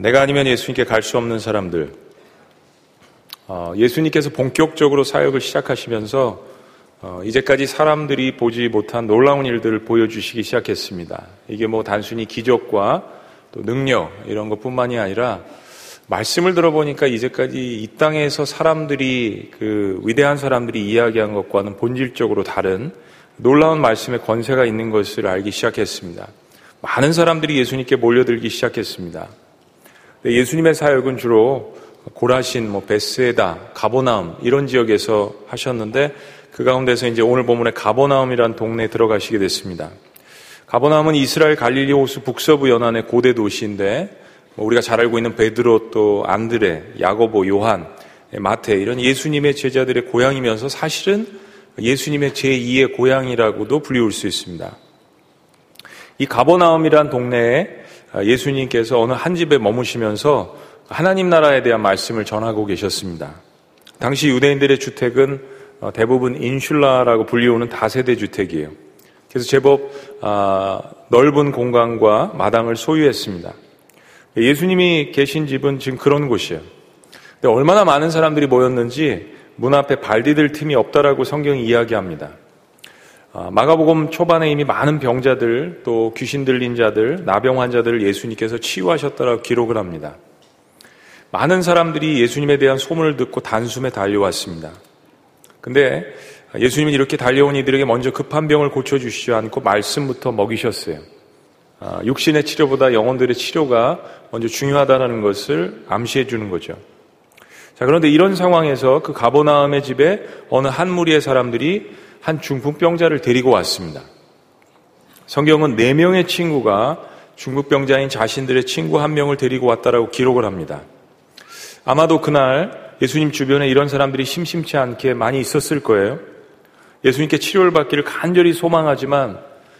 내가 아니면 예수님께 갈 수 없는 사람들. 어, 예수님께서 본격적으로 사역을 시작하시면서 어, 이제까지 사람들이 보지 못한 놀라운 일들을 보여주시기 시작했습니다. 이게 뭐 단순히 기적과 또 능력 이런 것뿐만이 아니라 말씀을 들어보니까 이제까지 이 땅에서 사람들이 그 위대한 사람들이 이야기한 것과는 본질적으로 다른 놀라운 말씀의 권세가 있는 것을 알기 시작했습니다. 많은 사람들이 예수님께 몰려들기 시작했습니다. 예수님의 사역은 주로 고라신, 뭐 베스에다, 가보나움 이런 지역에서 하셨는데 그 가운데서 이제 오늘 본문에 가보나움이라는 동네에 들어가시게 됐습니다. 가보나움은 이스라엘 갈릴리 호수 북서부 연안의 고대 도시인데 뭐 우리가 잘 알고 있는 베드로 또 안드레, 야고보, 요한, 마태 이런 예수님의 제자들의 고향이면서 사실은 예수님의 제2의 고향이라고도 불리울 수 있습니다. 이 가보나움이란 동네에 예수님께서 어느 한 집에 머무시면서 하나님 나라에 대한 말씀을 전하고 계셨습니다. 당시 유대인들의 주택은 어, 대부분 인슐라라고 불리우는 다세대 주택이에요. 그래서 제법 아, 넓은 공간과 마당을 소유했습니다. 예수님이 계신 집은 지금 그런 곳이에요. 얼마나 많은 사람들이 모였는지 문 앞에 발 디딜 틈이 없다라고 성경이 이야기합니다. 아, 마가복음 초반에 이미 많은 병자들 또 귀신 들린 자들 나병 환자들을 예수님께서 치유하셨다라고 기록을 합니다. 많은 사람들이 예수님에 대한 소문을 듣고 단숨에 달려왔습니다. 근데 예수님은 이렇게 달려온 이들에게 먼저 급한 병을 고쳐주시지 않고 말씀부터 먹이셨어요. 아, 육신의 치료보다 영혼들의 치료가 먼저 중요하다는 것을 암시해 주는 거죠. 자, 그런데 이런 상황에서 그 가보나움의 집에 어느 한 무리의 사람들이 한 중풍병자를 데리고 왔습니다. 성경은 네 명의 친구가 중풍병자인 자신들의 친구 한 명을 데리고 왔다라고 기록을 합니다. 아마도 그날 예수님 주변에 이런 사람들이 심심치 않게 많이 있었을 거예요. 예수님께 치료를 받기를 간절히 소망하지만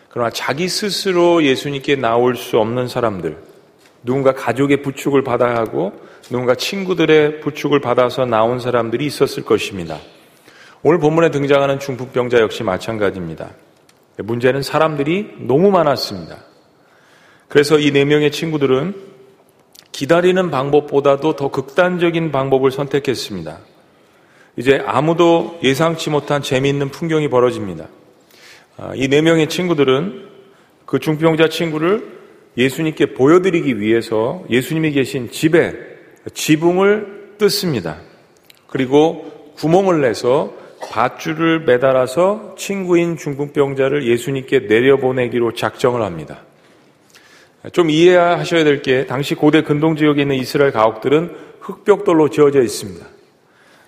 그러나 자기 스스로 예수님께 나올 수 없는 사람들, 누군가 가족의 부축을 받아야 하고 누군가 친구들의 부축을 받아서 나온 사람들이 있었을 것입니다. 오늘 본문에 등장하는 중풍병자 역시 마찬가지입니다. 문제는 사람들이 너무 많았습니다. 그래서 이 네 명의 친구들은 기다리는 방법보다도 더 극단적인 방법을 선택했습니다. 이제 아무도 예상치 못한 재미있는 풍경이 벌어집니다. 아, 이네 명의 친구들은 그 중풍병자 친구를 예수님께 보여드리기 위해서 예수님이 계신 집에 지붕을 뜯습니다. 그리고 구멍을 내서 밧줄을 매달아서 친구인 중풍병자를 예수님께 내려보내기로 작정을 합니다. 좀 이해하셔야 될 게 당시 고대 근동 지역에 있는 이스라엘 가옥들은 흙벽돌로 지어져 있습니다.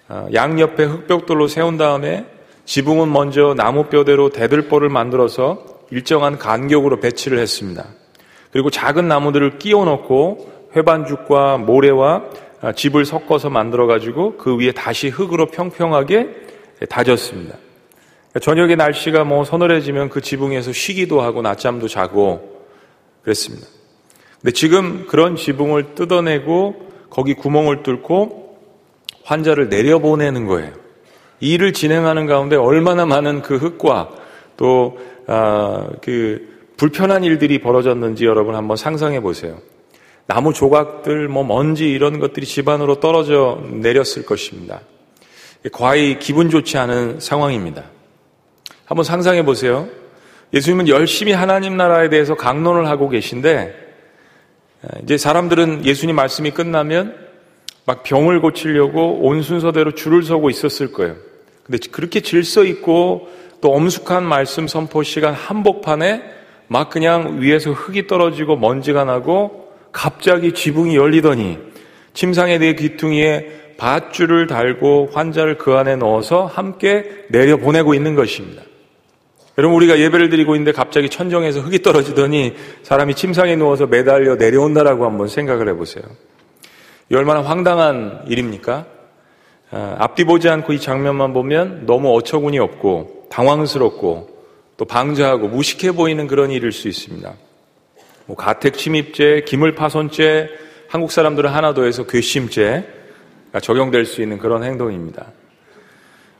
아, 양옆에 흙벽돌로 세운 다음에 지붕은 먼저 나무 뼈대로 대들보를 만들어서 일정한 간격으로 배치를 했습니다. 그리고 작은 나무들을 끼워 넣고 회반죽과 모래와 아, 집을 섞어서 만들어 가지고 그 위에 다시 흙으로 평평하게 다졌습니다. 저녁에 날씨가 뭐 서늘해지면 그 지붕에서 쉬기도 하고 낮잠도 자고 그랬습니다. 근데 지금 그런 지붕을 뜯어내고 거기 구멍을 뚫고 환자를 내려보내는 거예요. 이 일을 진행하는 가운데 얼마나 많은 그 흙과 또, 아, 그 불편한 일들이 벌어졌는지 여러분 한번 상상해 보세요. 나무 조각들, 뭐 먼지 이런 것들이 집안으로 떨어져 내렸을 것입니다. 과히 기분 좋지 않은 상황입니다. 한번 상상해 보세요. 예수님은 열심히 하나님 나라에 대해서 강론을 하고 계신데 이제 사람들은 예수님 말씀이 끝나면 막 병을 고치려고 온 순서대로 줄을 서고 있었을 거예요. 근데 그렇게 질서 있고 또 엄숙한 말씀 선포 시간 한복판에 막 그냥 위에서 흙이 떨어지고 먼지가 나고 갑자기 지붕이 열리더니 침상에 대해 귀퉁이에 밧줄을 달고 환자를 그 안에 넣어서 함께 내려 보내고 있는 것입니다. 여러분 우리가 예배를 드리고 있는데 갑자기 천정에서 흙이 떨어지더니 사람이 침상에 누워서 매달려 내려온다라고 한번 생각을 해보세요. 이 얼마나 황당한 일입니까? 아, 앞뒤 보지 않고 이 장면만 보면 너무 어처구니 없고 당황스럽고 또 방자하고 무식해 보이는 그런 일일 수 있습니다. 뭐 가택 침입죄, 기물 파손죄, 한국 사람들은 하나 더해서 괘씸죄, 적용될 수 있는 그런 행동입니다.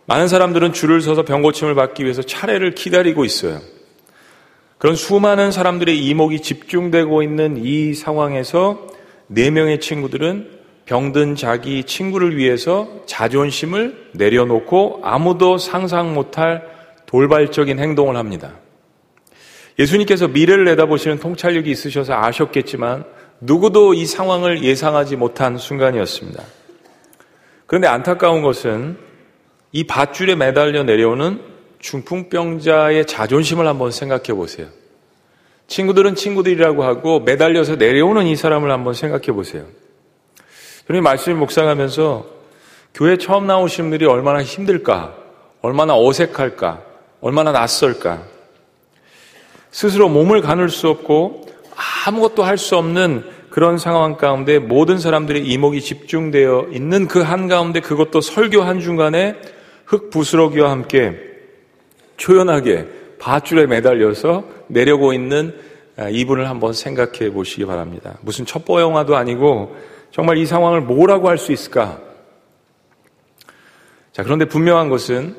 많은 사람들은 줄을 서서 병고침을 받기 위해서 차례를 기다리고 있어요. 그런 수많은 사람들의 이목이 집중되고 있는 이 상황에서 네 명의 친구들은 병든 자기 친구를 위해서 자존심을 내려놓고 아무도 상상 못할 돌발적인 행동을 합니다. 예수님께서 미래를 내다보시는 통찰력이 있으셔서 아셨겠지만 누구도 이 상황을 예상하지 못한 순간이었습니다. 그런데 안타까운 것은 이 밧줄에 매달려 내려오는 중풍병자의 자존심을 한번 생각해 보세요. 친구들은 친구들이라고 하고 매달려서 내려오는 이 사람을 한번 생각해 보세요. 저는 말씀을 묵상하면서 교회 처음 나오신 분들이 얼마나 힘들까, 얼마나 어색할까, 얼마나 낯설까. 스스로 몸을 가눌 수 없고 아무것도 할 수 없는 그런 상황 가운데 모든 사람들의 이목이 집중되어 있는 그 한가운데 그것도 설교 한 중간에 흙 부스러기와 함께 초연하게 밧줄에 매달려서 내려고 있는 아, 이분을 한번 생각해 보시기 바랍니다. 무슨 첩보 영화도 아니고 정말 이 상황을 뭐라고 할 수 있을까? 자, 그런데 분명한 것은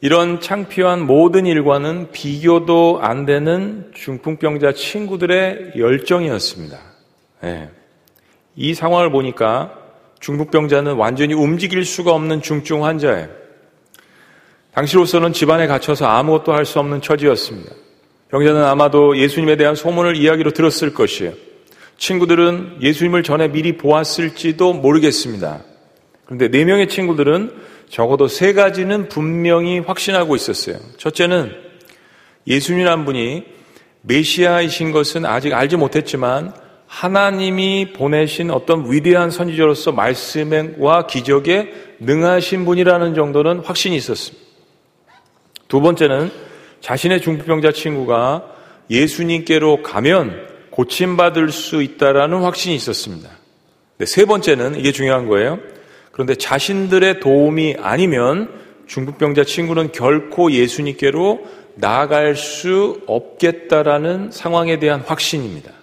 이런 창피한 모든 일과는 비교도 안 되는 중풍병자 친구들의 열정이었습니다. 네. 이 상황을 보니까 중풍병자는 완전히 움직일 수가 없는 중증 환자예요. 당시로서는 집안에 갇혀서 아무것도 할 수 없는 처지였습니다. 병자는 아마도 예수님에 대한 소문을 이야기로 들었을 것이에요. 친구들은 예수님을 전에 미리 보았을지도 모르겠습니다. 그런데 네 명의 친구들은 적어도 세 가지는 분명히 확신하고 있었어요. 첫째는 예수님이란 분이 메시아이신 것은 아직 알지 못했지만 하나님이 보내신 어떤 위대한 선지자로서 말씀과 기적에 능하신 분이라는 정도는 확신이 있었습니다. 두 번째는 자신의 중풍병자 친구가 예수님께로 가면 고침받을 수 있다라는 확신이 있었습니다. 네, 세 번째는 이게 중요한 거예요. 그런데 자신들의 도움이 아니면 중풍병자 친구는 결코 예수님께로 나아갈 수 없겠다라는 상황에 대한 확신입니다.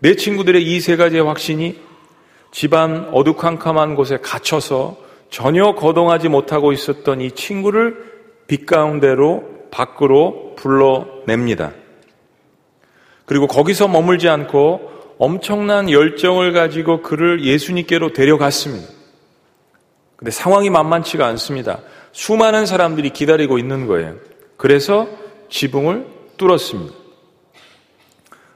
네. 내 친구들의 이 세 가지의 확신이 집안 어두캄캄한 곳에 갇혀서 전혀 거동하지 못하고 있었던 이 친구를 빛 가운데로 밖으로 불러냅니다. 그리고 거기서 머물지 않고 엄청난 열정을 가지고 그를 예수님께로 데려갔습니다. 근데 상황이 만만치가 않습니다. 수많은 사람들이 기다리고 있는 거예요. 그래서 지붕을 뚫었습니다.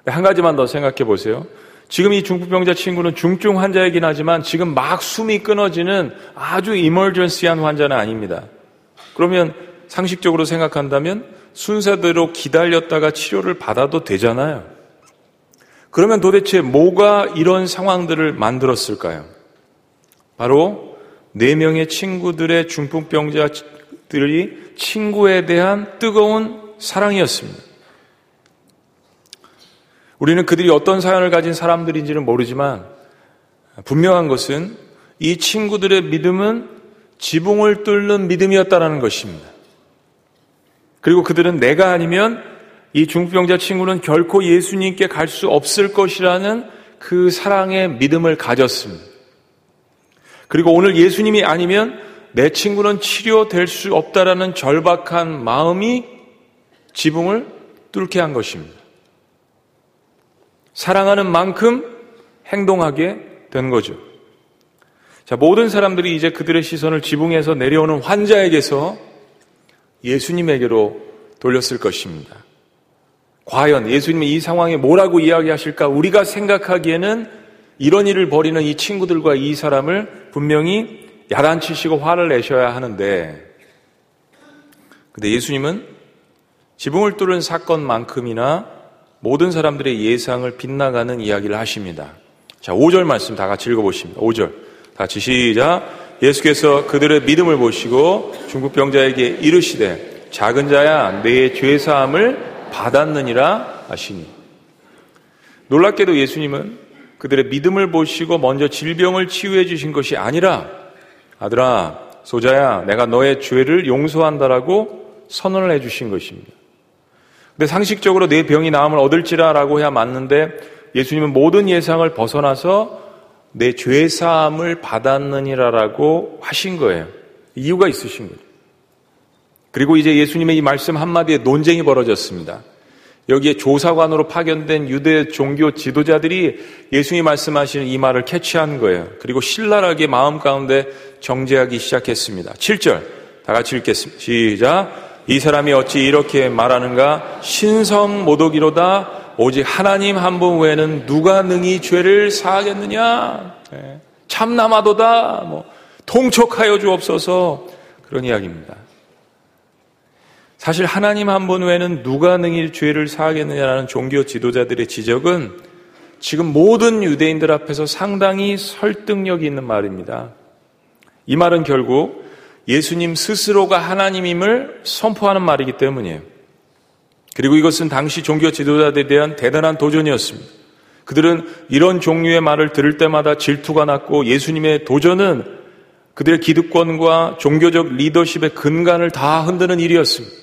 한 가지만 더 생각해 보세요. 지금 이 중풍병자 친구는 중증 환자이긴 하지만 지금 막 숨이 끊어지는 아주 이멀전시한 환자는 아닙니다. 그러면 상식적으로 생각한다면 순서대로 기다렸다가 치료를 받아도 되잖아요. 그러면 도대체 뭐가 이런 상황들을 만들었을까요? 바로 네 명의 친구들의 중풍병자들이 친구에 대한 뜨거운 사랑이었습니다. 우리는 그들이 어떤 사연을 가진 사람들인지는 모르지만 분명한 것은 이 친구들의 믿음은 지붕을 뚫는 믿음이었다라는 것입니다. 그리고 그들은 내가 아니면 이 중풍병자 친구는 결코 예수님께 갈 수 없을 것이라는 그 사랑의 믿음을 가졌습니다. 그리고 오늘 예수님이 아니면 내 친구는 치료될 수 없다라는 절박한 마음이 지붕을 뚫게 한 것입니다. 사랑하는 만큼 행동하게 된 거죠. 자, 모든 사람들이 이제 그들의 시선을 지붕에서 내려오는 환자에게서 예수님에게로 돌렸을 것입니다. 과연 예수님이 이 상황에 뭐라고 이야기하실까? 우리가 생각하기에는 이런 일을 벌이는 이 친구들과 이 사람을 분명히 야단치시고 화를 내셔야 하는데, 근데 예수님은 지붕을 뚫은 사건만큼이나 모든 사람들의 예상을 빗나가는 이야기를 하십니다. 자, 5절 말씀 다 같이 읽어보십니다. 5절. 같이 시작. 예수께서 그들의 믿음을 보시고 중국병자에게 이르시되 작은 자야 내 죄사함을 받았느니라 하시니 놀랍게도 예수님은 그들의 믿음을 보시고 먼저 질병을 치유해 주신 것이 아니라 아들아 소자야 내가 너의 죄를 용서한다라고 선언을 해 주신 것입니다. 근데 상식적으로 내 병이 나음을 얻을지라라고 해야 맞는데 예수님은 모든 예상을 벗어나서 내 죄 사함을 받았느니라라고 하신 거예요. 이유가 있으신 거죠. 그리고 이제 예수님의 이 말씀 한마디에 논쟁이 벌어졌습니다. 여기에 조사관으로 파견된 유대 종교 지도자들이 예수님이 말씀하시는 이 말을 캐치한 거예요. 그리고 신랄하게 마음 가운데 정죄하기 시작했습니다. 7절 다 같이 읽겠습니다. 시작. 이 사람이 어찌 이렇게 말하는가? 신성 모독이로다. 오직 하나님 한 분 외에는 누가 능히 죄를 사하겠느냐? 네. 참남하도다. 뭐 통촉하여 주옵소서. 그런 이야기입니다. 사실 하나님 한 분 외에는 누가 능히 죄를 사하겠느냐라는 종교 지도자들의 지적은 지금 모든 유대인들 앞에서 상당히 설득력이 있는 말입니다. 이 말은 결국 예수님 스스로가 하나님임을 선포하는 말이기 때문이에요. 그리고 이것은 당시 종교 지도자들에 대한 대단한 도전이었습니다. 그들은 이런 종류의 말을 들을 때마다 질투가 났고 예수님의 도전은 그들의 기득권과 종교적 리더십의 근간을 다 흔드는 일이었습니다.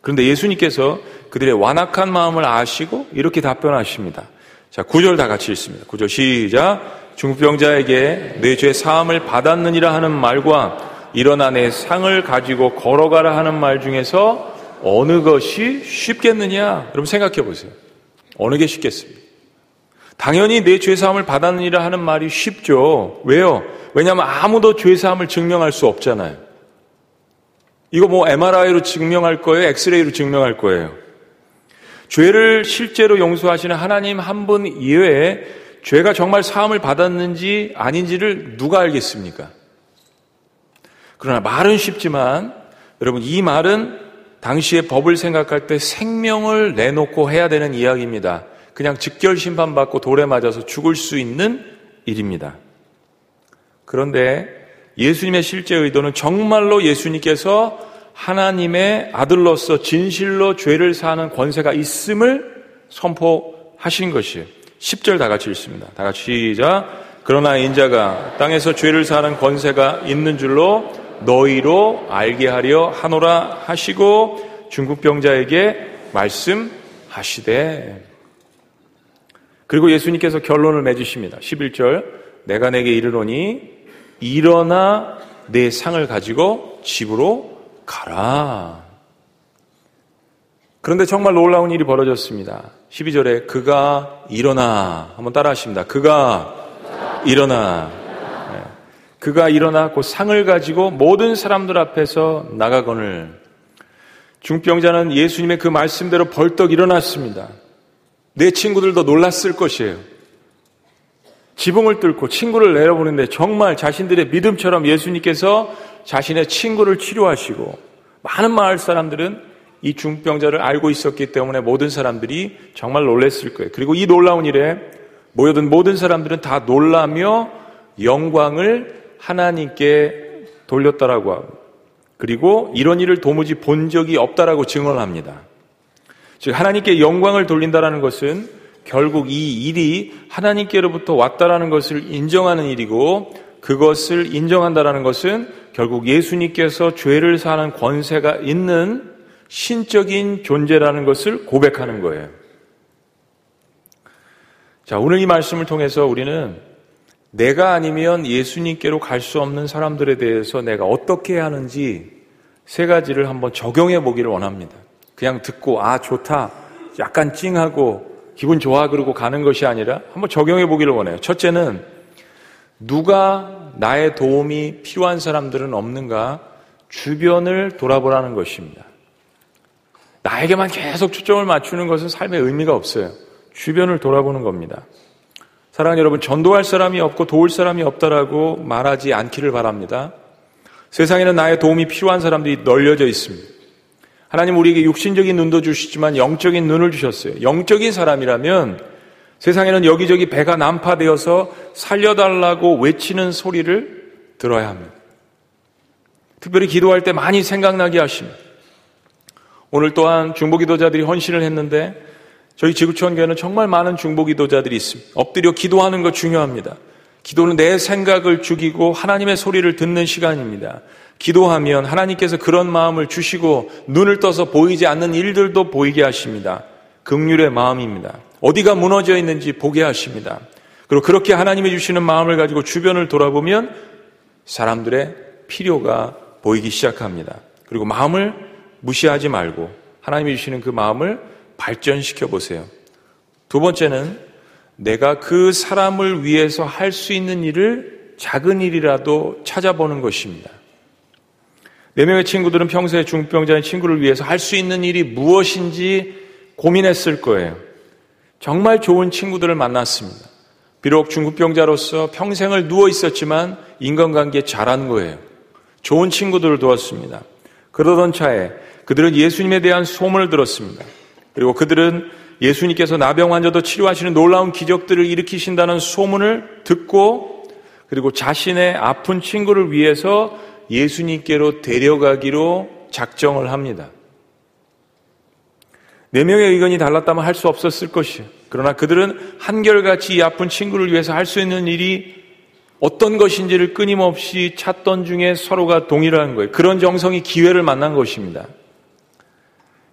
그런데 예수님께서 그들의 완악한 마음을 아시고 이렇게 답변하십니다. 자, 구절 다 같이 읽습니다. 구절 시작. 중병자에게 내 죄 사함을 받았느니라 하는 말과 일어나 내 상을 가지고 걸어가라 하는 말 중에서 어느 것이 쉽겠느냐? 여러분 생각해 보세요. 어느 게 쉽겠습니까? 당연히 내 죄사함을 받았느니라 하는 말이 쉽죠. 왜요? 왜냐하면 아무도 죄사함을 증명할 수 없잖아요. 이거 뭐 MRI로 증명할 거예요? 엑스레이로 증명할 거예요? 죄를 실제로 용서하시는 하나님 한 분 이외에 죄가 정말 사함을 받았는지 아닌지를 누가 알겠습니까? 그러나 말은 쉽지만 여러분 이 말은 당시의 법을 생각할 때 생명을 내놓고 해야 되는 이야기입니다. 그냥 직결 심판받고 돌에 맞아서 죽을 수 있는 일입니다. 그런데 예수님의 실제 의도는 정말로 예수님께서 하나님의 아들로서 진실로 죄를 사는 권세가 있음을 선포하신 것이에요. 10절 다 같이 읽습니다. 다 같이 시작. 그러나 인자가 땅에서 죄를 사는 권세가 있는 줄로 너희로 알게 하려 하노라 하시고 중국병자에게 말씀하시되 그리고 예수님께서 결론을 맺으십니다. 11절 내가 내게 이르노니 일어나 내 상을 가지고 집으로 가라. 그런데 정말 놀라운 일이 벌어졌습니다. 12절에 그가 일어나 한번 따라 하십니다. 그가 일어나 네. 그가 일어나 그 상을 가지고 모든 사람들 앞에서 나가거늘 중병자는 예수님의 그 말씀대로 벌떡 일어났습니다. 내 친구들도 놀랐을 것이에요. 지붕을 뚫고 친구를 내려보는데 정말 자신들의 믿음처럼 예수님께서 자신의 친구를 치료하시고 많은 마을 사람들은 이 중병자를 알고 있었기 때문에 모든 사람들이 정말 놀랐을 거예요. 그리고 이 놀라운 일에 모여든 모든 사람들은 다 놀라며 영광을 하나님께 돌렸다라고 하고 그리고 이런 일을 도무지 본 적이 없다라고 증언합니다. 즉 하나님께 영광을 돌린다라는 것은 결국 이 일이 하나님께로부터 왔다라는 것을 인정하는 일이고 그것을 인정한다라는 것은 결국 예수님께서 죄를 사는 권세가 있는 신적인 존재라는 것을 고백하는 거예요. 자, 오늘 이 말씀을 통해서 우리는 내가 아니면 예수님께로 갈 수 없는 사람들에 대해서 내가 어떻게 하는지 세 가지를 한번 적용해 보기를 원합니다. 그냥 듣고, 아, 좋다. 약간 찡하고 기분 좋아 그러고 가는 것이 아니라 한번 적용해 보기를 원해요. 첫째는 누가 나의 도움이 필요한 사람들은 없는가 주변을 돌아보라는 것입니다. 나에게만 계속 초점을 맞추는 것은 삶의 의미가 없어요. 주변을 돌아보는 겁니다. 사랑하는 여러분, 전도할 사람이 없고 도울 사람이 없다라고 말하지 않기를 바랍니다. 세상에는 나의 도움이 필요한 사람들이 널려져 있습니다. 하나님 우리에게 육신적인 눈도 주시지만 영적인 눈을 주셨어요. 영적인 사람이라면 세상에는 여기저기 배가 난파되어서 살려달라고 외치는 소리를 들어야 합니다. 특별히 기도할 때 많이 생각나게 하십니다. 오늘 또한 중보기도자들이 헌신을 했는데 저희 지구촌 교회는 정말 많은 중보기도자들이 있습니다. 엎드려 기도하는 것 중요합니다. 기도는 내 생각을 죽이고 하나님의 소리를 듣는 시간입니다. 기도하면 하나님께서 그런 마음을 주시고 눈을 떠서 보이지 않는 일들도 보이게 하십니다. 극률의 마음입니다. 어디가 무너져 있는지 보게 하십니다. 그리고 그렇게 하나님이 주시는 마음을 가지고 주변을 돌아보면 사람들의 필요가 보이기 시작합니다. 그리고 마음을 무시하지 말고 하나님이 주시는 그 마음을 발전시켜 보세요. 두 번째는 내가 그 사람을 위해서 할 수 있는 일을 작은 일이라도 찾아보는 것입니다. 네 명의 친구들은 평소에 중병자인 친구를 위해서 할 수 있는 일이 무엇인지 고민했을 거예요. 정말 좋은 친구들을 만났습니다. 비록 중급병자로서 평생을 누워 있었지만 인간관계 잘한 거예요. 좋은 친구들을 두었습니다. 그러던 차에 그들은 예수님에 대한 소문을 들었습니다. 그리고 그들은 예수님께서 나병 환자도 치료하시는 놀라운 기적들을 일으키신다는 소문을 듣고 그리고 자신의 아픈 친구를 위해서 예수님께로 데려가기로 작정을 합니다. 네 명의 의견이 달랐다면 할 수 없었을 것이에요. 그러나 그들은 한결같이 이 아픈 친구를 위해서 할 수 있는 일이 어떤 것인지를 끊임없이 찾던 중에 서로가 동일한 거예요. 그런 정성이 기회를 만난 것입니다.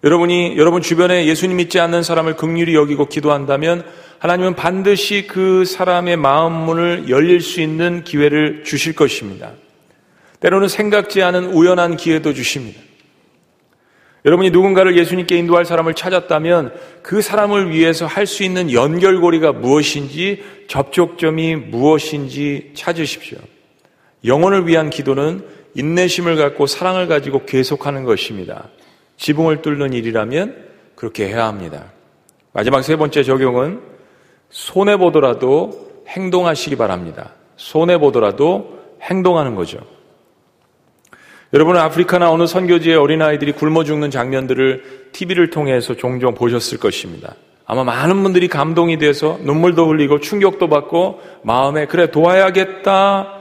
여러분이 여러분 주변에 예수님 믿지 않는 사람을 극률히 여기고 기도한다면 하나님은 반드시 그 사람의 마음 문을 열릴 수 있는 기회를 주실 것입니다. 때로는 생각지 않은 우연한 기회도 주십니다. 여러분이 누군가를 예수님께 인도할 사람을 찾았다면 그 사람을 위해서 할 수 있는 연결고리가 무엇인지 접촉점이 무엇인지 찾으십시오. 영혼을 위한 기도는 인내심을 갖고 사랑을 가지고 계속하는 것입니다. 지붕을 뚫는 일이라면 그렇게 해야 합니다. 마지막 세 번째 적용은 손해보더라도 행동하시기 바랍니다. 손해보더라도 행동하는 거죠. 여러분은 아프리카나 어느 선교지의 어린아이들이 굶어 죽는 장면들을 TV를 통해서 종종 보셨을 것입니다. 아마 많은 분들이 감동이 돼서 눈물도 흘리고 충격도 받고 마음에 그래 도와야겠다.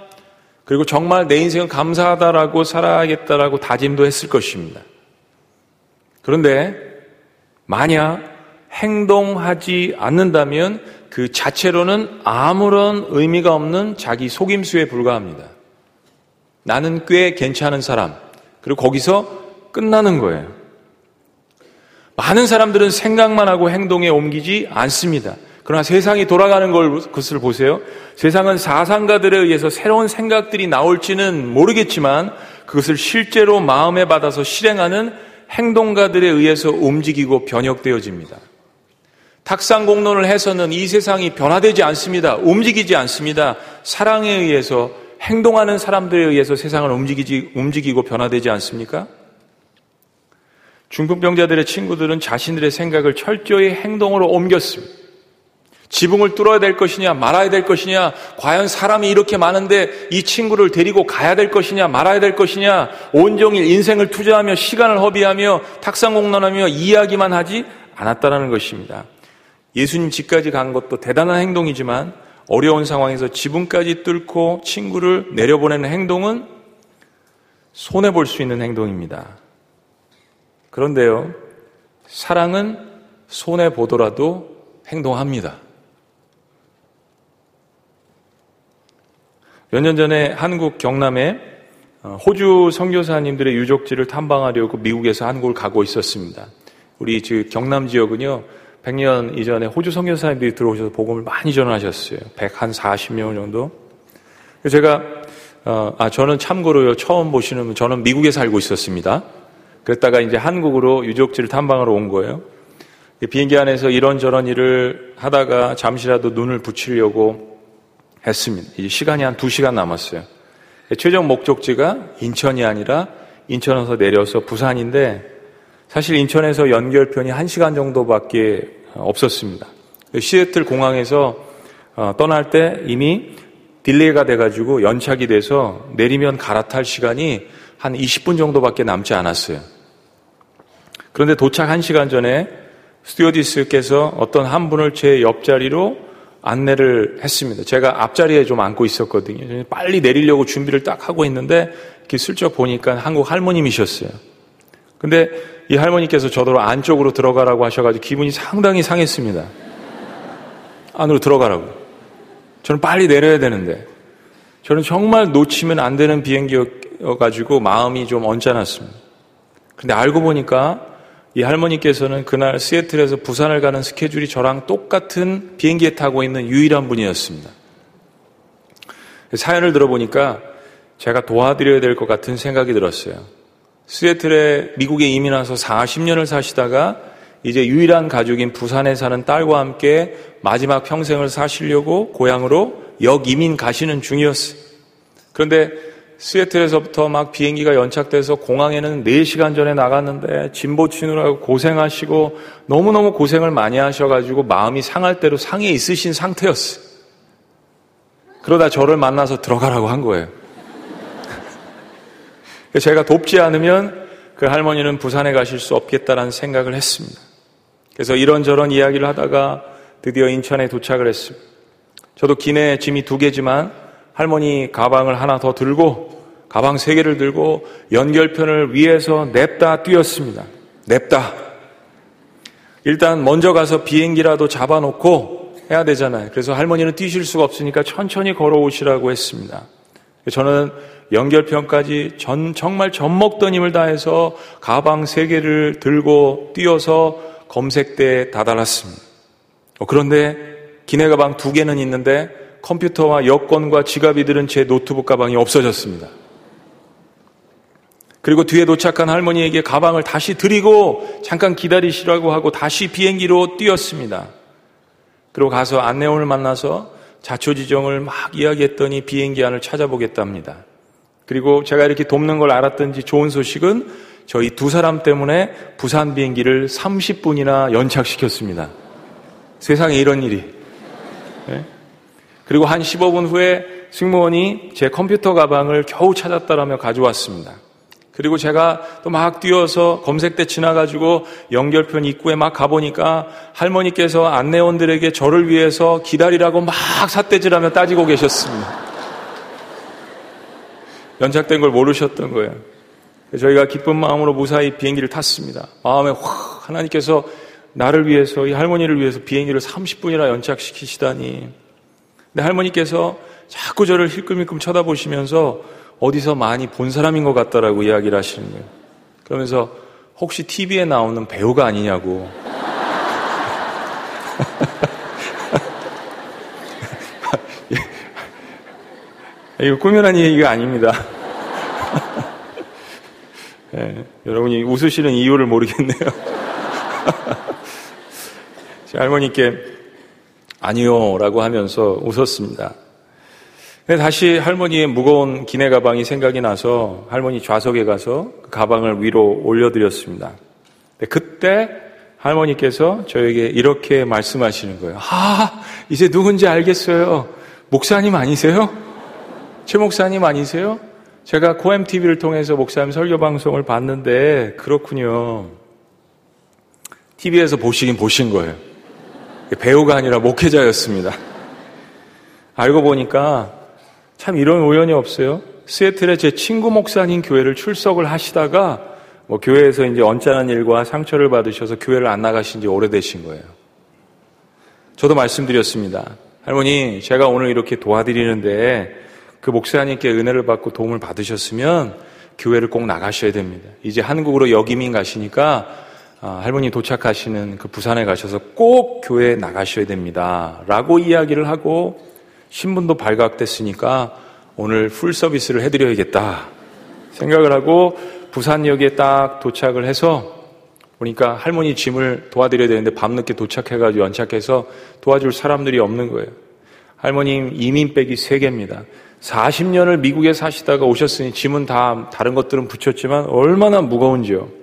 그리고 정말 내 인생은 감사하다라고 살아야겠다라고 다짐도 했을 것입니다. 그런데 만약 행동하지 않는다면 그 자체로는 아무런 의미가 없는 자기 속임수에 불과합니다. 나는 꽤 괜찮은 사람. 그리고 거기서 끝나는 거예요. 많은 사람들은 생각만 하고 행동에 옮기지 않습니다. 그러나 세상이 돌아가는 걸, 것을 보세요. 세상은 사상가들에 의해서 새로운 생각들이 나올지는 모르겠지만 그것을 실제로 마음에 받아서 실행하는 행동가들에 의해서 움직이고 변혁되어집니다. 탁상 공론을 해서는 이 세상이 변화되지 않습니다. 움직이지 않습니다. 사랑에 의해서 행동하는 사람들에 의해서 세상을 움직이지, 움직이고 변화되지 않습니까? 중풍병자들의 친구들은 자신들의 생각을 철저히 행동으로 옮겼습니다. 지붕을 뚫어야 될 것이냐, 말아야 될 것이냐, 과연 사람이 이렇게 많은데 이 친구를 데리고 가야 될 것이냐, 말아야 될 것이냐, 온종일 인생을 투자하며 시간을 허비하며 탁상공론하며 이야기만 하지 않았다는 것입니다. 예수님 집까지 간 것도 대단한 행동이지만 어려운 상황에서 지붕까지 뚫고 친구를 내려보내는 행동은 손해볼 수 있는 행동입니다. 그런데요, 사랑은 손해보더라도 행동합니다. 몇 년 전에 한국 경남에 어, 호주 선교사님들의 유적지를 탐방하려고 미국에서 한국을 가고 있었습니다. 우리 경남 지역은요, 100년 이전에 호주 성교사님들이 들어오셔서 복음을 많이 전하셨어요. 100한 40명 정도. 제가 어, 아 저는 참고로요 처음 보시는 저는 미국에 살고 있었습니다. 그랬다가 이제 한국으로 유적지를 탐방하러 온 거예요. 비행기 안에서 이런저런 일을 하다가 잠시라도 눈을 붙이려고 했습니다. 이제 시간이 한 2시간 남았어요. 최종 목적지가 인천이 아니라 인천에서 내려서 부산인데 사실 인천에서 연결편이 1시간 정도밖에 없었습니다. 시애틀 공항에서 어, 떠날 때 이미 delay가 돼가지고 연착이 돼서 내리면 갈아탈 시간이 한 20분 정도밖에 남지 않았어요. 그런데 도착 1시간 전에 스튜어디스께서 어떤 한 분을 제 옆자리로 안내를 했습니다. 제가 앞자리에 좀 앉고 있었거든요. 빨리 내리려고 준비를 딱 하고 있는데 이렇게 슬쩍 보니까 한국 할머님이셨어요. 근데 이 할머니께서 저더러 안쪽으로 들어가라고 하셔가지고 기분이 상당히 상했습니다. 안으로 들어가라고. 저는 빨리 내려야 되는데. 저는 정말 놓치면 안 되는 비행기여가지고 마음이 좀 언짢았습니다. 근데 알고 보니까 이 할머니께서는 그날 시애틀에서 부산을 가는 스케줄이 저랑 똑같은 비행기에 타고 있는 유일한 분이었습니다. 사연을 들어보니까 제가 도와드려야 될 것 같은 생각이 들었어요. 시애틀에 미국에 이민 와서 40년을 사시다가 이제 유일한 가족인 부산에 사는 딸과 함께 마지막 평생을 사시려고 고향으로 역이민 가시는 중이었어요. 그런데 스웨틀에서부터 막 비행기가 연착돼서 공항에는 4시간 전에 나갔는데 진보 치느라고 고생하시고 너무너무 고생을 많이 하셔가지고 마음이 상할 대로 상해 있으신 상태였어요. 그러다 저를 만나서 들어가라고 한 거예요. 제가 돕지 않으면 그 할머니는 부산에 가실 수 없겠다라는 생각을 했습니다. 그래서 이런저런 이야기를 하다가 드디어 인천에 도착을 했습니다. 저도 기내 짐이 두 개지만 할머니 가방을 하나 더 들고 가방 세 개를 들고 연결편을 위에서 냅다 뛰었습니다. 냅다. 일단 먼저 가서 비행기라도 잡아놓고 해야 되잖아요. 그래서 할머니는 뛰실 수가 없으니까 천천히 걸어오시라고 했습니다. 저는 연결편까지 전, 정말 젖먹던 힘을 다해서 가방 세 개를 들고 뛰어서 검색대에 다다랐습니다. 어, 그런데 기내 가방 두 개는 있는데 컴퓨터와 여권과 지갑이 들은 제 노트북 가방이 없어졌습니다. 그리고 뒤에 도착한 할머니에게 가방을 다시 드리고 잠깐 기다리시라고 하고 다시 비행기로 뛰었습니다. 그리고 가서 안내원을 만나서 자초지정을 막 이야기했더니 비행기 안을 찾아보겠답니다. 그리고 제가 이렇게 돕는 걸 알았던지 좋은 소식은 저희 두 사람 때문에 부산 비행기를 30분이나 연착시켰습니다. 세상에 이런 일이. 네? 그리고 한 15분 후에 승무원이 제 컴퓨터 가방을 겨우 찾았다라며 가져왔습니다. 그리고 제가 또 막 뛰어서 검색대 지나가지고 연결편 입구에 막 가보니까 할머니께서 안내원들에게 저를 위해서 기다리라고 막 삿대질하며 따지고 계셨습니다. 연착된 걸 모르셨던 거예요. 저희가 기쁜 마음으로 무사히 비행기를 탔습니다. 마음에 확 하나님께서 나를 위해서 이 할머니를 위해서 비행기를 30분이나 연착시키시다니. 근데 할머니께서 자꾸 저를 힐끔힐끔 쳐다보시면서 어디서 많이 본 사람인 것 같다라고 이야기를 하시는 거예요. 그러면서 혹시 TV에 나오는 배우가 아니냐고. 이거 꾸며난 얘기가 아닙니다. 네, 여러분이 웃으시는 이유를 모르겠네요. 제 할머니께 아니요 라고 하면서 웃었습니다. 다시 할머니의 무거운 기내 가방이 생각이 나서 할머니 좌석에 가서 그 가방을 위로 올려드렸습니다. 그때 할머니께서 저에게 이렇게 말씀하시는 거예요. 아, 이제 누군지 알겠어요. 목사님 아니세요? 최 목사님 아니세요? 제가 코엠 TV를 통해서 목사님 설교 방송을 봤는데 그렇군요. TV에서 보시긴 보신 거예요. 배우가 아니라 목회자였습니다. 알고 보니까 참 이런 우연이 없어요. 스웨틀에 제 친구 목사님 교회를 출석을 하시다가 뭐 교회에서 이제 언짢은 일과 상처를 받으셔서 교회를 안 나가신 지 오래되신 거예요. 저도 말씀드렸습니다. 할머니, 제가 오늘 이렇게 도와드리는데 그 목사님께 은혜를 받고 도움을 받으셨으면 교회를 꼭 나가셔야 됩니다. 이제 한국으로 역이민 가시니까 아, 할머니 도착하시는 그 부산에 가셔서 꼭 교회에 나가셔야 됩니다. 라고 이야기를 하고 신분도 발각됐으니까 오늘 풀 서비스를 해드려야겠다 생각을 하고 부산역에 딱 도착을 해서 보니까 할머니 짐을 도와드려야 되는데 밤늦게 도착해가지고 연착해서 도와줄 사람들이 없는 거예요. 할머님 이민백이 3개입니다. 40년을 미국에 사시다가 오셨으니 짐은 다 다른 것들은 붙였지만 얼마나 무거운지요.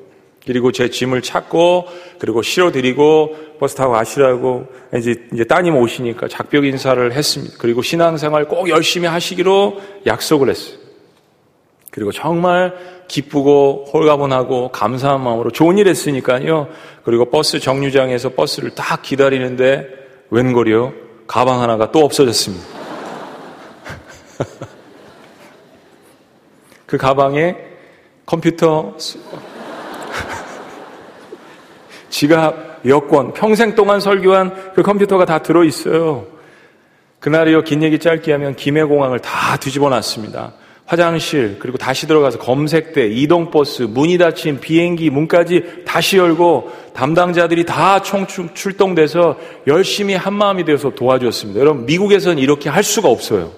그리고 제 짐을 찾고 그리고 실어드리고 버스 타고 가시라고 이제 이제 따님 오시니까 작별 인사를 했습니다. 그리고 신앙생활 꼭 열심히 하시기로 약속을 했어요. 그리고 정말 기쁘고 홀가분하고 감사한 마음으로 좋은 일 했으니까요. 그리고 버스 정류장에서 버스를 딱 기다리는데 웬걸이요? 가방 하나가 또 없어졌습니다. 그 가방에 컴퓨터, 지갑, 여권, 평생 동안 설교한 그 컴퓨터가 다 들어있어요. 그날이요, 긴 얘기 짧게 하면 김해공항을 다 뒤집어 놨습니다. 화장실, 그리고 다시 들어가서 검색대, 이동버스, 문이 닫힌 비행기 문까지 다시 열고 담당자들이 다 총 출동돼서 열심히 한마음이 되어서 도와주었습니다. 여러분, 미국에서는 이렇게 할 수가 없어요.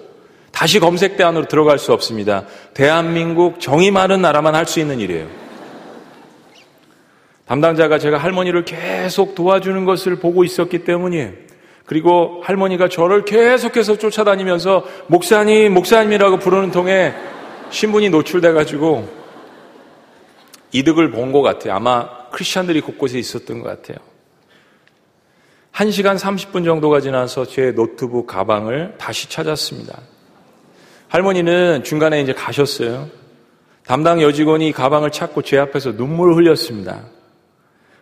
다시 검색대 안으로 들어갈 수 없습니다. 대한민국 정의 많은 나라만 할 수 있는 일이에요. 담당자가 제가 할머니를 계속 도와주는 것을 보고 있었기 때문이에요. 그리고 할머니가 저를 계속해서 쫓아다니면서 목사님, 목사님이라고 부르는 통에 신분이 노출돼가지고 이득을 본 것 같아요. 아마 크리스천들이 곳곳에 있었던 것 같아요. 1시간 30분 정도가 지나서 제 노트북 가방을 다시 찾았습니다. 할머니는 중간에 이제 가셨어요. 담당 여직원이 가방을 찾고 제 앞에서 눈물을 흘렸습니다.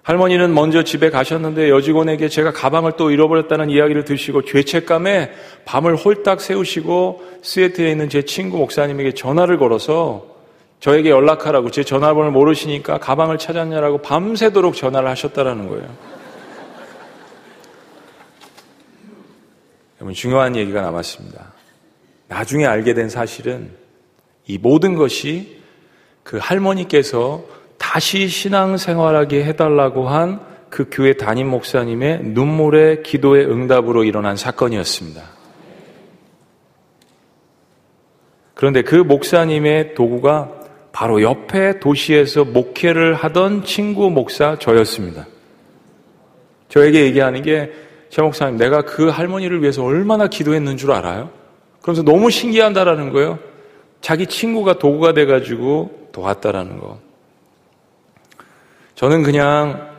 할머니는 먼저 집에 가셨는데 여직원에게 제가 가방을 또 잃어버렸다는 이야기를 드시고 죄책감에 밤을 홀딱 세우시고 스웨트에 있는 제 친구 목사님에게 전화를 걸어서 저에게 연락하라고 제 전화번호를 모르시니까 가방을 찾았냐라고 밤새도록 전화를 하셨다라는 거예요. 여러분 중요한 얘기가 남았습니다. 나중에 알게 된 사실은 이 모든 것이 그 할머니께서 다시 신앙생활하게 해달라고 한 그 교회 담임 목사님의 눈물의 기도의 응답으로 일어난 사건이었습니다. 그런데 그 목사님의 도구가 바로 옆에 도시에서 목회를 하던 친구 목사 저였습니다. 저에게 얘기하는 게, 제 목사님, 내가 그 할머니를 위해서 얼마나 기도했는 줄 알아요? 그러면서 너무 신기하다라는 거예요. 자기 친구가 도구가 돼가지고 도왔다라는 거. 저는 그냥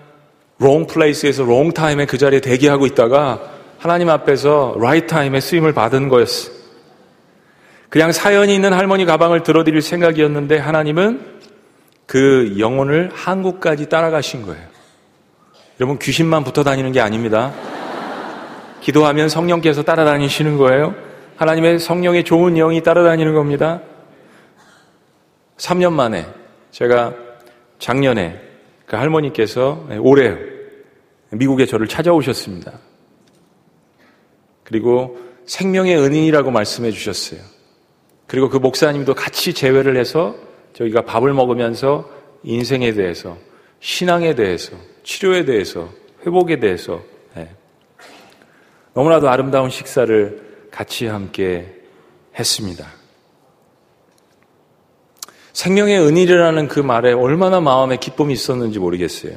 wrong place에서 wrong time에 그 자리에 대기하고 있다가 하나님 앞에서 right time에 쓰임을 받은 거였어. 그냥 사연이 있는 할머니 가방을 들어드릴 생각이었는데 하나님은 그 영혼을 한국까지 따라가신 거예요. 여러분 귀신만 붙어 다니는 게 아닙니다. 기도하면 성령께서 따라다니시는 거예요. 하나님의 성령의 좋은 영이 따라다니는 겁니다. 3년 만에 제가 작년에 그 할머니께서 올해 미국에 저를 찾아오셨습니다. 그리고 생명의 은인이라고 말씀해 주셨어요. 그리고 그 목사님도 같이 재회를 해서 저희가 밥을 먹으면서 인생에 대해서, 신앙에 대해서, 치료에 대해서, 회복에 대해서 네. 너무나도 아름다운 식사를 같이 함께 했습니다. 생명의 은일이라는 그 말에 얼마나 마음에 기쁨이 있었는지 모르겠어요.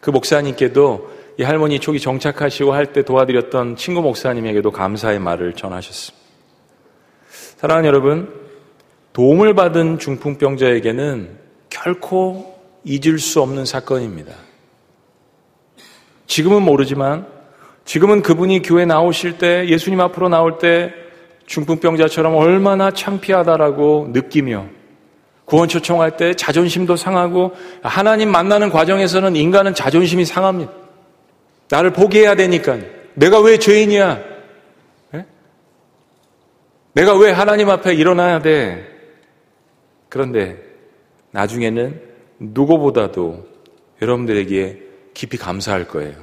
그 목사님께도 이 할머니 초기 정착하시고 할 때 도와드렸던 친구 목사님에게도 감사의 말을 전하셨습니다. 사랑하는 여러분, 도움을 받은 중풍병자에게는 결코 잊을 수 없는 사건입니다. 지금은 모르지만 지금은 그분이 교회 나오실 때 예수님 앞으로 나올 때 중풍병자처럼 얼마나 창피하다라고 느끼며 구원 초청할 때 자존심도 상하고 하나님 만나는 과정에서는 인간은 자존심이 상합니다. 나를 포기해야 되니까 내가 왜 죄인이야? 네? 내가 왜 하나님 앞에 일어나야 돼? 그런데 나중에는 누구보다도 여러분들에게 깊이 감사할 거예요.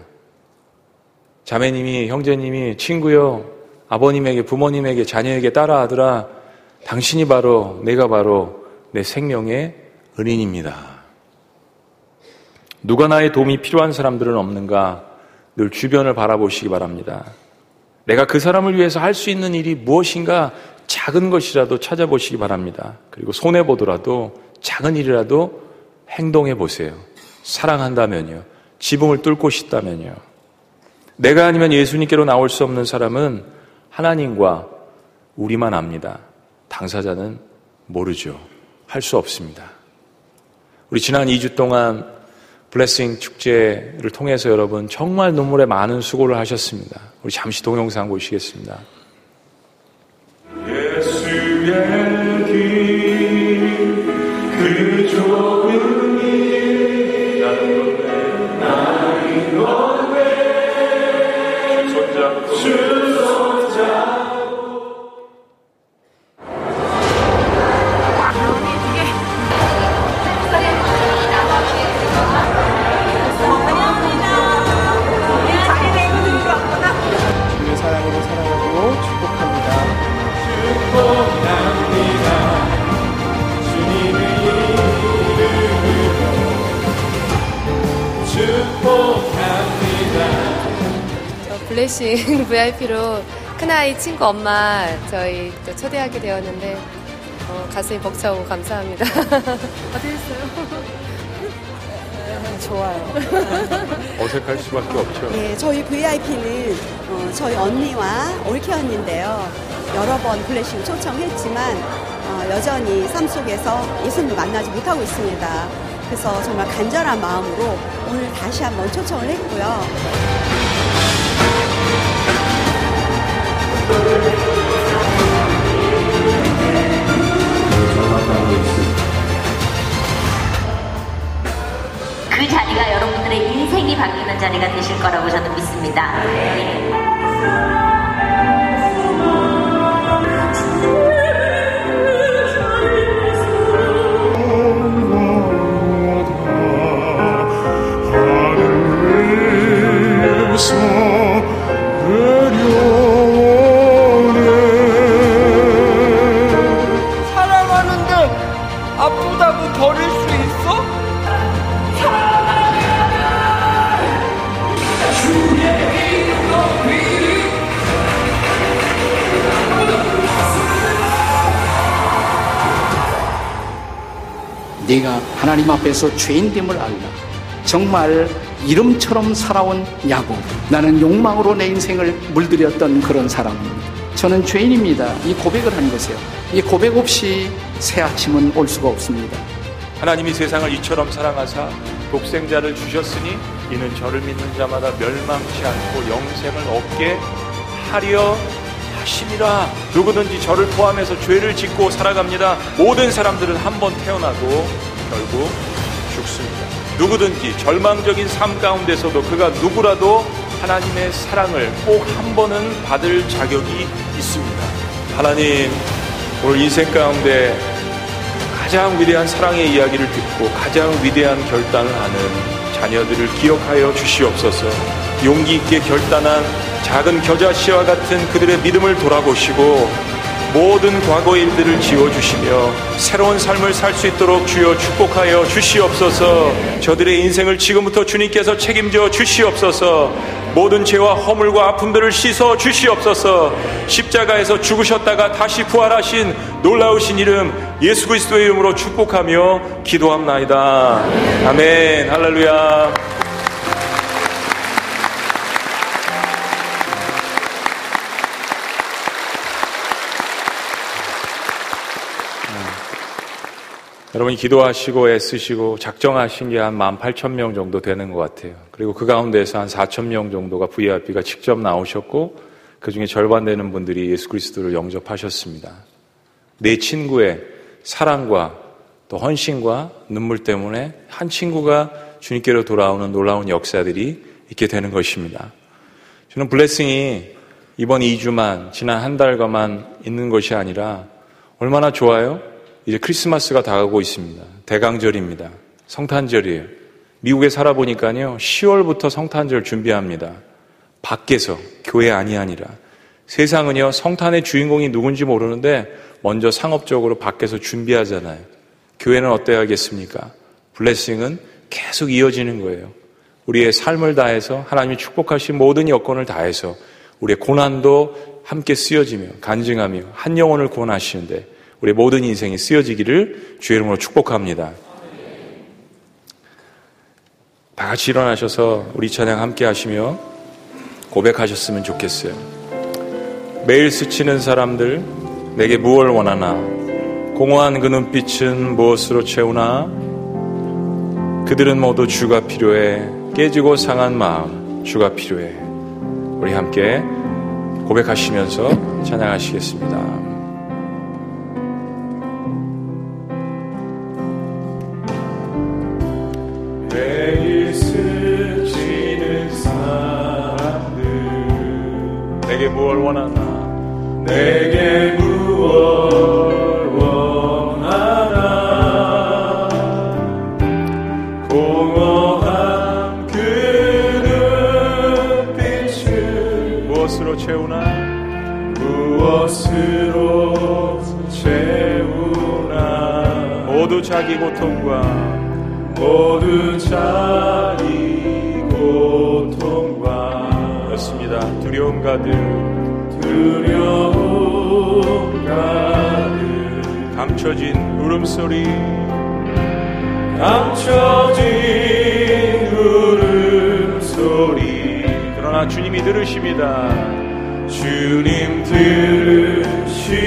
자매님이, 형제님이, 친구요, 아버님에게, 부모님에게, 자녀에게 따라 하더라. 당신이 바로, 내가 바로 내 생명의 은인입니다. 누가 나의 도움이 필요한 사람들은 없는가 늘 주변을 바라보시기 바랍니다. 내가 그 사람을 위해서 할 수 있는 일이 무엇인가 작은 것이라도 찾아보시기 바랍니다. 그리고 손해보더라도 작은 일이라도 행동해 보세요. 사랑한다면요. 지붕을 뚫고 싶다면요. 내가 아니면 예수님께로 나올 수 없는 사람은 하나님과 우리만 압니다. 당사자는 모르죠. 할 수 없습니다. 우리 지난 2주 동안 블레싱 축제를 통해서 여러분 정말 눈물에 많은 수고를 하셨습니다. 우리 잠시 동영상 보시겠습니다. 예수 블레싱 VIP로 큰아이 친구 엄마 저희 또 초대하게 되었는데 어, 가슴이 벅차고 감사합니다. 어디 있어요? 좋아요. 어색할 수밖에 없죠. 네, 저희 VIP는 어, 저희 언니와 올케 언니인데요. 여러 번 블레싱 초청했지만 어, 여전히 삶 속에서 예수님을 만나지 못하고 있습니다. 그래서 정말 간절한 마음으로 오늘 다시 한번 초청을 했고요. 그 자리가 여러분들의 인생이 바뀌는 자리가 되실 거라고 저는 믿습니다. 네가 하나님 앞에서 죄인됨을 알라. 정말 이름처럼 살아온 야곱. 나는 욕망으로 내 인생을 물들였던 그런 사람입니다. 저는 죄인입니다. 이 고백을 한 것이요. 이 고백 없이 새 아침은 올 수가 없습니다. 하나님이 세상을 이처럼 사랑하사 독생자를 주셨으니 이는 저를 믿는 자마다 멸망치 않고 영생을 얻게 하려 하심이라 누구든지 저를 포함해서 죄를 짓고 살아갑니다. 모든 사람들은 한 번 태어나고 결국 죽습니다. 누구든지 절망적인 삶 가운데서도 그가 누구라도 하나님의 사랑을 꼭 한 번은 받을 자격이 있습니다. 하나님 오늘 인생 가운데 가장 위대한 사랑의 이야기를 듣고 가장 위대한 결단을 하는 자녀들을 기억하여 주시옵소서. 용기 있게 결단한 작은 겨자 씨와 같은 그들의 믿음을 돌아보시고 모든 과거의 일들을 지워주시며 새로운 삶을 살 수 있도록 주여 축복하여 주시옵소서. 저들의 인생을 지금부터 주님께서 책임져 주시옵소서. 모든 죄와 허물과 아픔들을 씻어 주시옵소서. 십자가에서 죽으셨다가 다시 부활하신 놀라우신 이름 예수 그리스도의 이름으로 축복하며 기도합나이다. 아멘. 할렐루야 여러분이 기도하시고 애쓰시고 작정하신 게 한 18,000명 정도 되는 것 같아요. 그리고 그 가운데서 한 4,000명 정도가 VIP가 직접 나오셨고 그 중에 절반 되는 분들이 예수 그리스도를 영접하셨습니다. 내 친구의 사랑과 또 헌신과 눈물 때문에 한 친구가 주님께로 돌아오는 놀라운 역사들이 있게 되는 것입니다. 저는 블레싱이 이번 2주만, 지난 한 달가만 있는 것이 아니라 얼마나 좋아요? 이제 크리스마스가 다가오고 있습니다. 대강절입니다. 성탄절이에요. 미국에 살아보니까요, 10월부터 성탄절 준비합니다. 밖에서, 교회 아니 아니라. 세상은요, 성탄의 주인공이 누군지 모르는데, 먼저 상업적으로 밖에서 준비하잖아요. 교회는 어때야겠습니까? 블레싱은 계속 이어지는 거예요. 우리의 삶을 다해서 하나님이 축복하신 모든 여건을 다해서 우리의 고난도 함께 쓰여지며 간증하며 한 영혼을 구원하시는데 우리 모든 인생이 쓰여지기를 주의 이름으로 축복합니다. 다 같이 일어나셔서 우리 찬양 함께 하시며 고백하셨으면 좋겠어요. 매일 스치는 사람들 내게 무엇을 원하나 공허한 그 눈빛은 무엇으로 채우나 그들은 모두 주가 필요해 깨지고 상한 마음 주가 필요해 우리 함께 고백하시면서 찬양하시겠습니다. 무엇 원하나? 내게 무엇 원하나? 공허한 그 눈빛을 무엇으로 채우나? 무엇으로 채우나? 모두 자기 고통과 모두 자기 고통과 있습니다. 두려움 가득 두려움 가득 감춰진 울음소리. 감춰진 울음소리. 그러나 주님이 들으십니다. 주님 들으시네.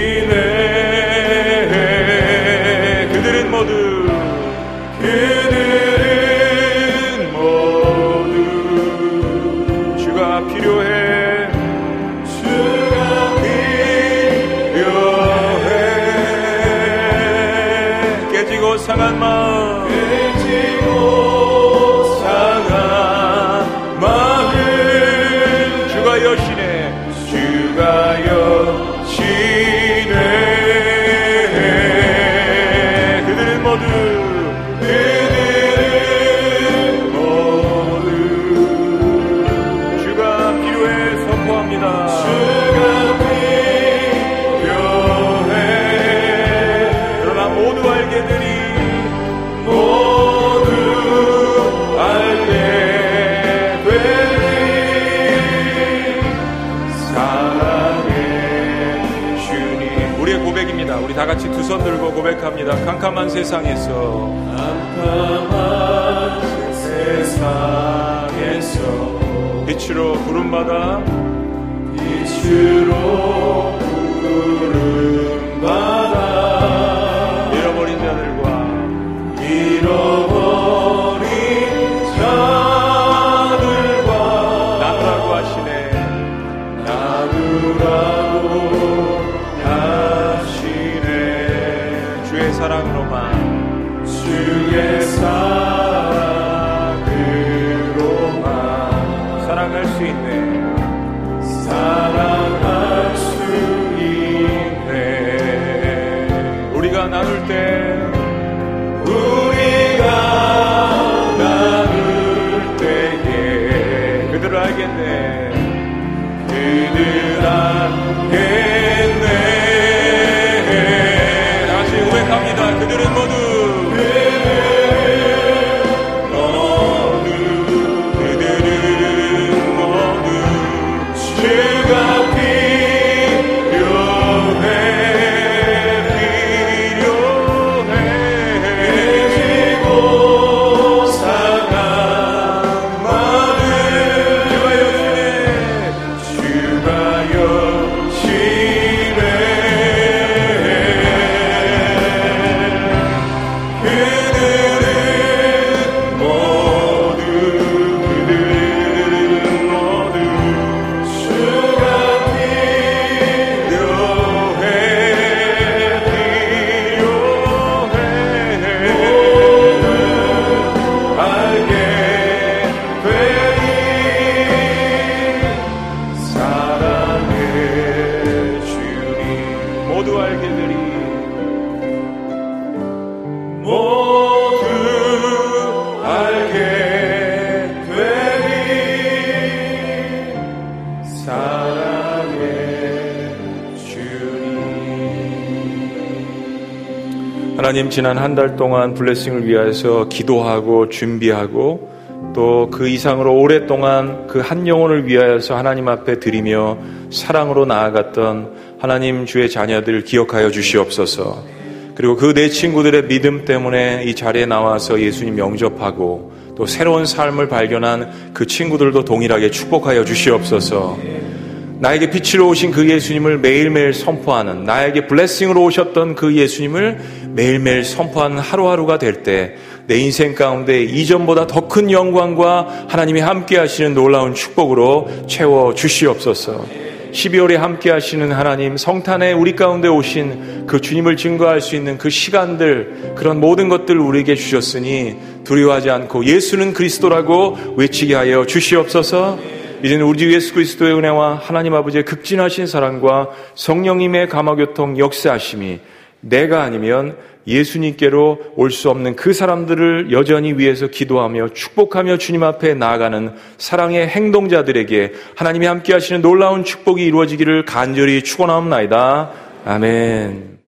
두손 들고 고백합니다. 캄캄한 세상에서. 캄캄한 세상에서. 빛으로 부름받아 빛으로 부름 지난 한 달 동안 블레싱을 위해서 기도하고 준비하고 또 그 이상으로 오랫동안 그 한 영혼을 위하여서 하나님 앞에 드리며 사랑으로 나아갔던 하나님 주의 자녀들 기억하여 주시옵소서. 그리고 그 내 친구들의 믿음 때문에 이 자리에 나와서 예수님 영접하고 또 새로운 삶을 발견한 그 친구들도 동일하게 축복하여 주시옵소서. 나에게 빛으로 오신 그 예수님을 매일매일 선포하는 나에게 블레싱으로 오셨던 그 예수님을 매일매일 선포하는 하루하루가 될 때 내 인생 가운데 이전보다 더 큰 영광과 하나님이 함께 하시는 놀라운 축복으로 채워 주시옵소서. 12월에 함께 하시는 하나님 성탄에 우리 가운데 오신 그 주님을 증거할 수 있는 그 시간들 그런 모든 것들 우리에게 주셨으니 두려워하지 않고 예수는 그리스도라고 외치게 하여 주시옵소서. 이제는 우리 주 예수 그리스도의 은혜와 하나님 아버지의 극진하신 사랑과 성령님의 감화교통 역사하심이 내가 아니면 예수님께로 올 수 없는 그 사람들을 여전히 위해서 기도하며 축복하며 주님 앞에 나아가는 사랑의 행동자들에게 하나님이 함께 하시는 놀라운 축복이 이루어지기를 간절히 축원하옵나이다. 아멘.